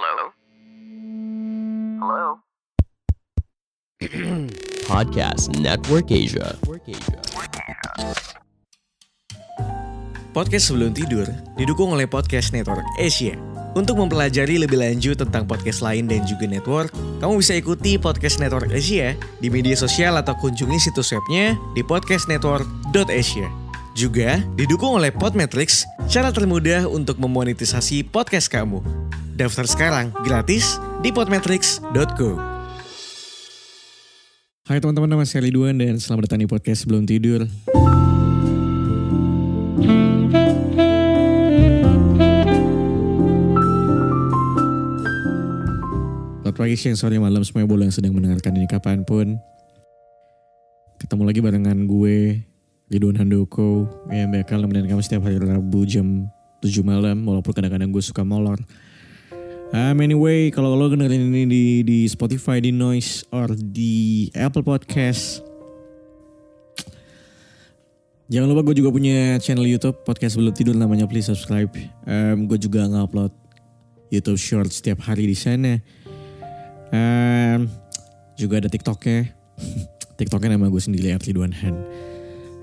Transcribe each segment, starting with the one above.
Hello? Hello? Podcast Network Asia. Podcast sebelum tidur didukung oleh Podcast Network Asia. Untuk mempelajari lebih lanjut tentang podcast lain dan juga network, kamu bisa ikuti Podcast Network Asia di media sosial atau kunjungi situs webnya di podcastnetwork.asia. Juga didukung oleh Podmetrics, cara termudah untuk memonetisasi podcast kamu. Daftar sekarang gratis di podmetrics.co. Hai teman-teman, nama saya Ridwan dan selamat datang di podcast sebelum tidur. Selamat pagi, siang, sore, malam semuanya boleh yang sedang mendengarkan ini kapan pun. Ketemu lagi barengan gue, Ridwan Handoko, yang bakal nemenin kamu setiap hari Rabu jam 7 malam, walaupun kadang-kadang gue suka molor. Um, anyway, kalau lo dengerin ini di, di Spotify, di Noise, or di Apple Podcast, Jangan lupa gue juga punya channel YouTube podcast belum tidur namanya please subscribe. Um, gue juga ngupload YouTube Shorts setiap hari di sana. Um, juga ada TikToknya. TikToknya nama gue sendiri Arti Duan Han.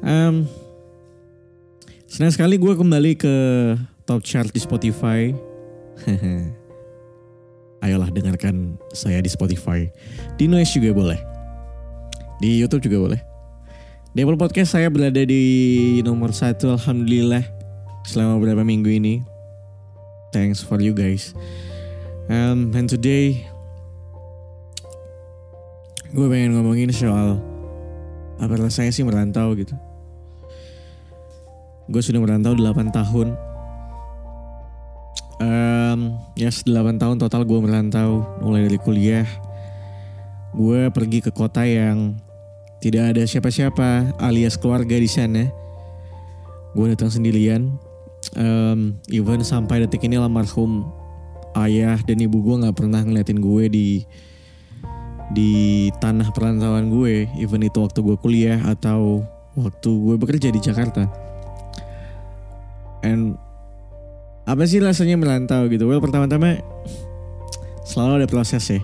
Um, senang sekali gue kembali ke top chart di Spotify. Ayolah dengarkan saya di Spotify. Di Noise juga boleh. Di YouTube juga boleh. Di Podcast saya berada di nomor satu Alhamdulillah selama beberapa minggu ini. Thanks for you guys. Um, and today gue pengen ngomongin soal apa rasanya sih merantau gitu. Gue sudah merantau 8 tahun. Um, yes 8 tahun total gue merantau mulai dari kuliah. Gue pergi ke kota yang tidak ada siapa-siapa alias keluarga di sana. Gue datang sendirian. Um, even sampai detik ini almarhum ayah dan ibu gue nggak pernah ngeliatin gue di di tanah perantauan gue. Even itu waktu gue kuliah atau waktu gue bekerja di Jakarta. And apa sih rasanya merantau gitu? Well pertama-tama selalu ada proses ya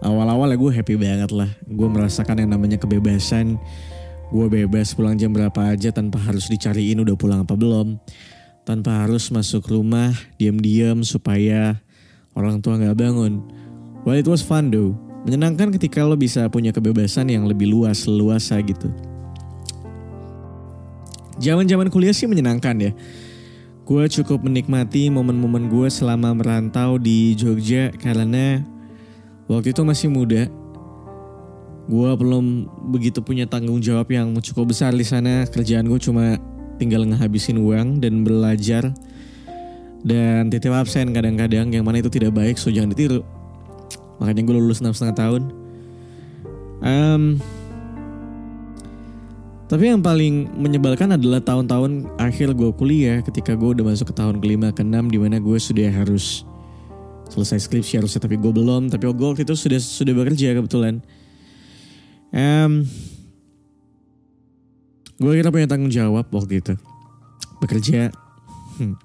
awal-awal ya gue happy banget lah. Gue merasakan yang namanya kebebasan. Gue bebas pulang jam berapa aja tanpa harus dicariin udah pulang apa belum. Tanpa harus masuk rumah diam-diam supaya orang tua nggak bangun. Well it was fun though. Menyenangkan ketika lo bisa punya kebebasan yang lebih luas, luasa gitu. Zaman-zaman kuliah sih menyenangkan ya. Gue cukup menikmati momen-momen gue selama merantau di Jogja karena Waktu itu masih muda. Gue belum begitu punya tanggung jawab yang cukup besar di sana. Kerjaan gue cuma tinggal ngehabisin uang dan belajar. Dan titip absen kadang-kadang yang mana itu tidak baik, so jangan ditiru. Makanya gue lulus enam setengah tahun. Um, tapi yang paling menyebalkan adalah tahun-tahun akhir gue kuliah ketika gue udah masuk ke tahun kelima ke enam di mana gue sudah harus selesai skripsi harusnya tapi gue belum. Tapi gue waktu itu sudah sudah bekerja kebetulan. Um, gue kira punya tanggung jawab waktu itu. Bekerja hmm,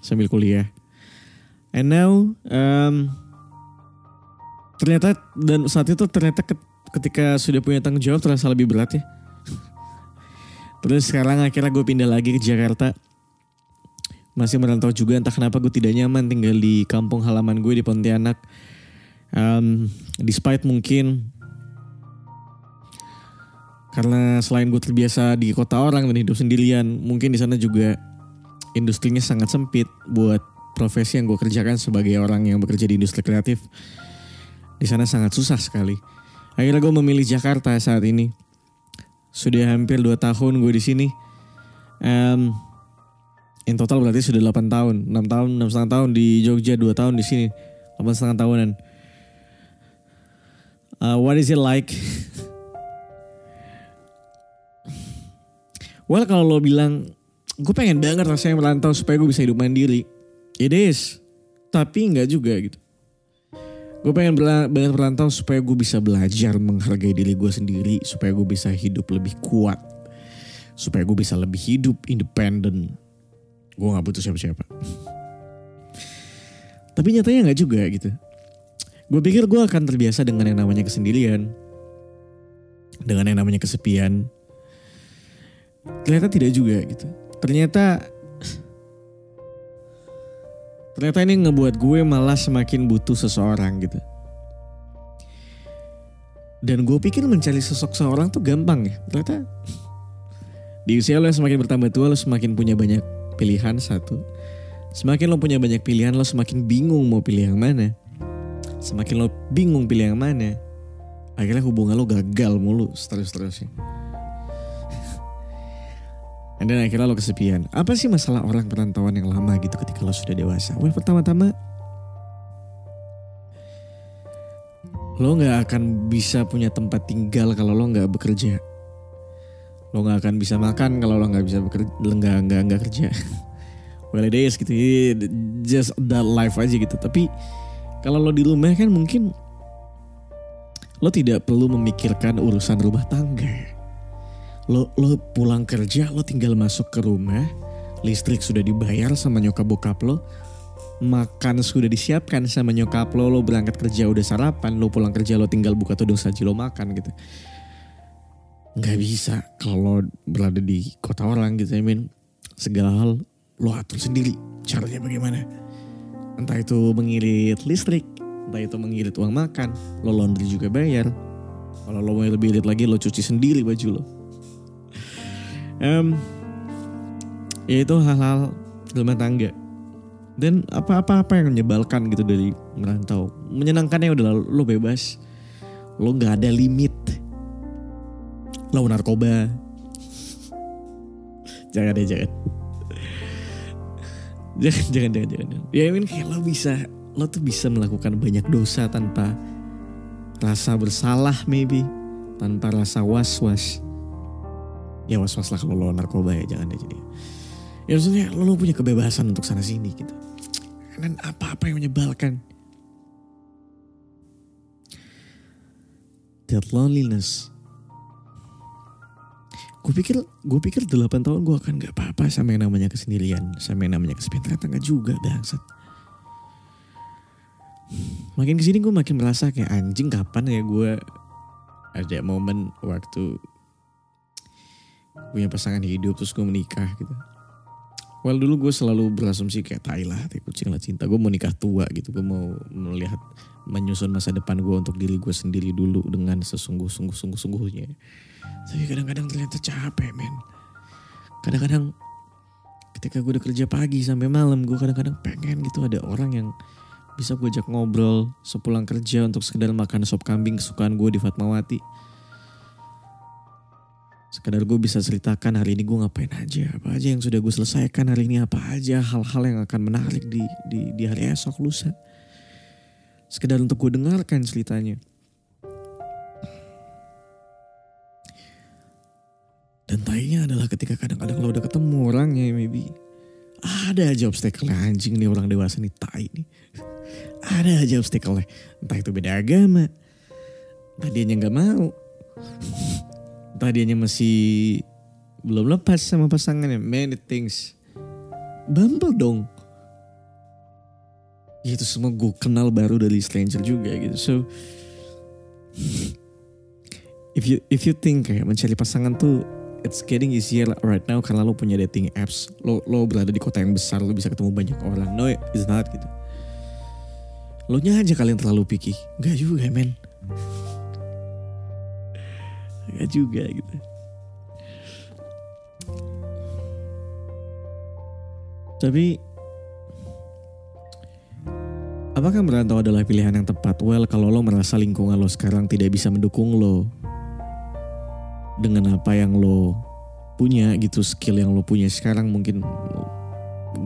sambil kuliah. And now um, ternyata dan saat itu ternyata ketika sudah punya tanggung jawab terasa lebih berat ya terus sekarang akhirnya gue pindah lagi ke Jakarta. Masih merantau juga entah kenapa gue tidak nyaman tinggal di kampung halaman gue di Pontianak. Um, despite mungkin karena selain gue terbiasa di kota orang dan hidup sendirian mungkin di sana juga industrinya sangat sempit buat profesi yang gue kerjakan sebagai orang yang bekerja di industri kreatif. Di sana sangat susah sekali. Akhirnya gue memilih Jakarta saat ini sudah hampir 2 tahun gue di sini um, In total berarti sudah 8 tahun, 6 tahun, 6 setengah tahun di Jogja, 2 tahun di sini, 8 setengah tahunan. Uh, what is it like? well kalau lo bilang, gue pengen banget rasanya merantau supaya gue bisa hidup mandiri. It is, tapi nggak juga gitu. Gue pengen banget merantau supaya gue bisa belajar menghargai diri gue sendiri, supaya gue bisa hidup lebih kuat, supaya gue bisa lebih hidup independen, gue gak butuh siapa-siapa. Tapi nyatanya nggak juga gitu. Gue pikir gue akan terbiasa dengan yang namanya kesendirian. Dengan yang namanya kesepian. Ternyata tidak juga gitu. Ternyata Ternyata ini ngebuat gue malah semakin butuh seseorang gitu. Dan gue pikir mencari sosok seorang tuh gampang ya. Ternyata di usia lo yang semakin bertambah tua lo semakin punya banyak pilihan satu. Semakin lo punya banyak pilihan lo semakin bingung mau pilih yang mana. Semakin lo bingung pilih yang mana. Akhirnya hubungan lo gagal mulu terus-terusnya. Dan akhirnya lo kesepian. Apa sih masalah orang perantauan yang lama gitu ketika lo sudah dewasa? Well pertama-tama lo nggak akan bisa punya tempat tinggal kalau lo nggak bekerja. Lo nggak akan bisa makan kalau lo nggak bisa bekerja, nggak nggak nggak kerja. well it is gitu, just that life aja gitu. Tapi kalau lo di rumah kan mungkin lo tidak perlu memikirkan urusan rumah tangga. Lo lo pulang kerja, lo tinggal masuk ke rumah, listrik sudah dibayar sama nyokap bokap lo, makan sudah disiapkan sama nyokap lo, lo berangkat kerja udah sarapan, lo pulang kerja lo tinggal buka tudung saji lo makan gitu. Nggak bisa kalau berada di kota orang gitu I mean. Segala hal lo atur sendiri, caranya bagaimana. Entah itu mengirit listrik, entah itu mengirit uang makan, lo laundry juga bayar. Kalau lo mau lebih lagi lo cuci sendiri baju lo. Um, ya itu hal-hal rumah tangga. Dan apa-apa apa yang menyebalkan gitu dari merantau. Menyenangkannya udah lo bebas. Lo nggak ada limit. Lo narkoba. Jangan deh jangan. Jangan jangan jangan jangan ya I mean kayak lo bisa lo tuh bisa melakukan banyak dosa tanpa rasa bersalah maybe. Tanpa rasa was was ya was was lah kalau lo narkoba ya jangan deh jadi ya maksudnya lo, lo punya kebebasan untuk sana sini gitu dan apa-apa yang menyebalkan. That loneliness. Gue pikir, gue pikir 8 tahun gue akan gak apa-apa sama yang namanya kesendirian, sama yang namanya kesepian. Ternyata gak juga, bangsat. Makin ke sini gue makin merasa kayak anjing kapan ya gue ada momen waktu punya pasangan hidup terus gue menikah gitu Well dulu gue selalu berasumsi kayak tai lah, tai kucing lah cinta. Gue mau nikah tua gitu, gue mau melihat menyusun masa depan gue untuk diri gue sendiri dulu dengan sesungguh-sungguh sungguh-sungguhnya. Tapi kadang-kadang ternyata capek men. Kadang-kadang ketika gue udah kerja pagi sampai malam, gue kadang-kadang pengen gitu ada orang yang bisa gue ajak ngobrol sepulang kerja untuk sekedar makan sop kambing kesukaan gue di Fatmawati Sekadar gue bisa ceritakan hari ini gue ngapain aja, apa aja yang sudah gue selesaikan hari ini, apa aja hal-hal yang akan menarik di, di, di hari esok lusa. Sekedar untuk gue dengarkan ceritanya. Dan tainya adalah ketika kadang-kadang lo udah ketemu orangnya maybe. Ada aja obstacle anjing nih orang dewasa nih tai nih. Ada aja obstacle Entah itu beda agama. Entah dia gak mau tadinya masih belum lepas sama pasangannya. Many things. Bumble dong. Ya itu semua gue kenal baru dari stranger juga gitu. So if you if you think kayak mencari pasangan tuh it's getting easier right now karena lo punya dating apps. Lo lo berada di kota yang besar lo bisa ketemu banyak orang. No it's not gitu. Lo nya aja kalian terlalu picky. Gak juga men Gak juga gitu. Tapi apakah merantau adalah pilihan yang tepat? Well, kalau lo merasa lingkungan lo sekarang tidak bisa mendukung lo dengan apa yang lo punya gitu, skill yang lo punya sekarang mungkin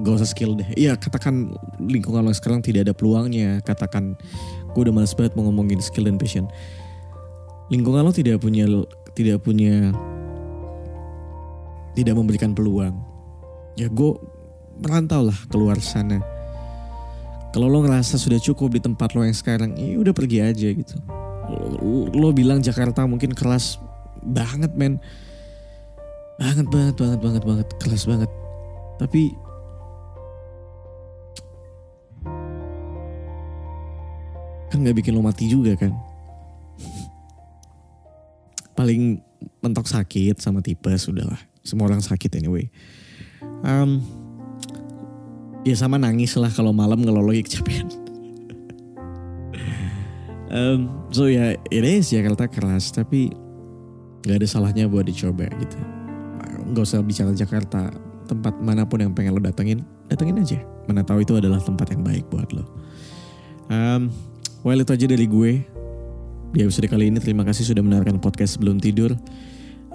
gak usah skill deh. Iya katakan lingkungan lo sekarang tidak ada peluangnya. Katakan gue udah males banget mau ngomongin skill dan passion lingkungan lo tidak punya tidak punya tidak memberikan peluang. Ya gue merantau lah keluar sana. Kalau lo ngerasa sudah cukup di tempat lo yang sekarang ya udah pergi aja gitu. Lo, lo bilang Jakarta mungkin keras banget men. Banget banget banget banget banget. Kelas banget. Tapi kan nggak bikin lo mati juga kan paling mentok sakit sama tipes udahlah semua orang sakit anyway. Um, ya sama nangis lah kalau malam lagi kecapean. Um, so ya ini sih Jakarta keras tapi nggak ada salahnya buat dicoba gitu. Nggak usah bicara Jakarta tempat mana pun yang pengen lo datengin datengin aja. Mana tahu itu adalah tempat yang baik buat lo. Um, well itu aja dari gue di episode kali ini. Terima kasih sudah mendengarkan podcast sebelum tidur.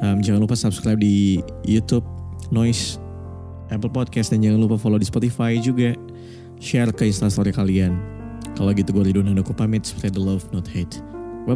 Um, jangan lupa subscribe di YouTube Noise Apple Podcast dan jangan lupa follow di Spotify juga. Share ke instastory kalian. Kalau gitu gue Ridwan Handoko pamit. Spread the love not hate. Bye